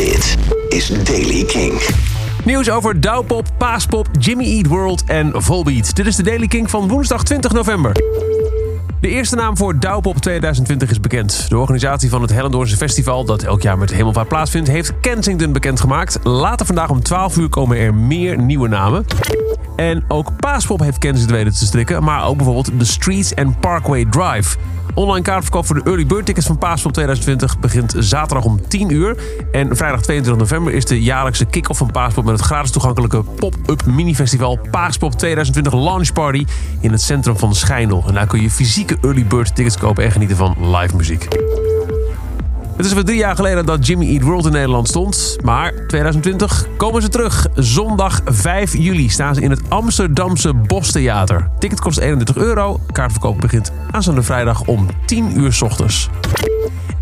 Dit is Daily King. Nieuws over Douwpop, Paaspop, Jimmy Eat World en Volbeat. Dit is de Daily King van woensdag 20 november. De eerste naam voor Douwpop 2020 is bekend. De organisatie van het Hellendoornse Festival, dat elk jaar met Hemelvaart plaatsvindt, heeft Kensington bekendgemaakt. Later vandaag om 12 uur komen er meer nieuwe namen. En ook Paaspop heeft Kensington weten te strikken, maar ook bijvoorbeeld The Streets and Parkway Drive. Online kaartverkoop voor de early bird tickets van Paaspop 2020 begint zaterdag om 10 uur. En vrijdag 22 november is de jaarlijkse kick-off van Paaspop met het gratis toegankelijke pop-up mini-festival Paaspop 2020 Launch Party in het centrum van Schijndel. En daar kun je fysieke early bird tickets kopen en genieten van live muziek. Het is weer drie jaar geleden dat Jimmy Eat World in Nederland stond. Maar 2020 komen ze terug. Zondag 5 juli staan ze in het Amsterdamse Bostheater. Ticket kost 31 euro. Kaartverkoop begint aanstaande vrijdag om 10 uur s ochtends.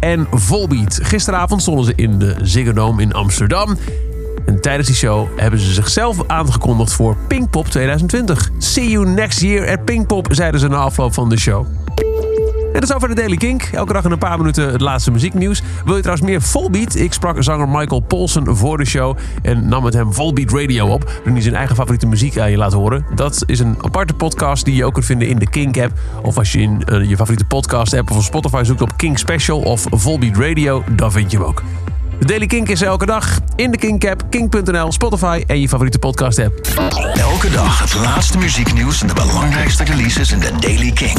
En Volbeat. Gisteravond stonden ze in de Ziggo Dome in Amsterdam. En tijdens die show hebben ze zichzelf aangekondigd voor Pinkpop 2020. See you next year at Pinkpop, zeiden ze na afloop van de show. En dat is over de Daily Kink. Elke dag in een paar minuten het laatste muzieknieuws. Wil je trouwens meer Volbeat? Ik sprak zanger Michael Paulsen voor de show en nam met hem Volbeat Radio op. Toen hij zijn eigen favoriete muziek aan je laat horen. Dat is een aparte podcast die je ook kunt vinden in de Kink-app. Of als je in uh, je favoriete podcast-app of Spotify zoekt op Kink Special of Volbeat Radio, dan vind je hem ook. De Daily Kink is elke dag in de Kink-app, kink.nl, Spotify en je favoriete podcast-app. Elke dag het laatste muzieknieuws en de belangrijkste releases in de Daily King.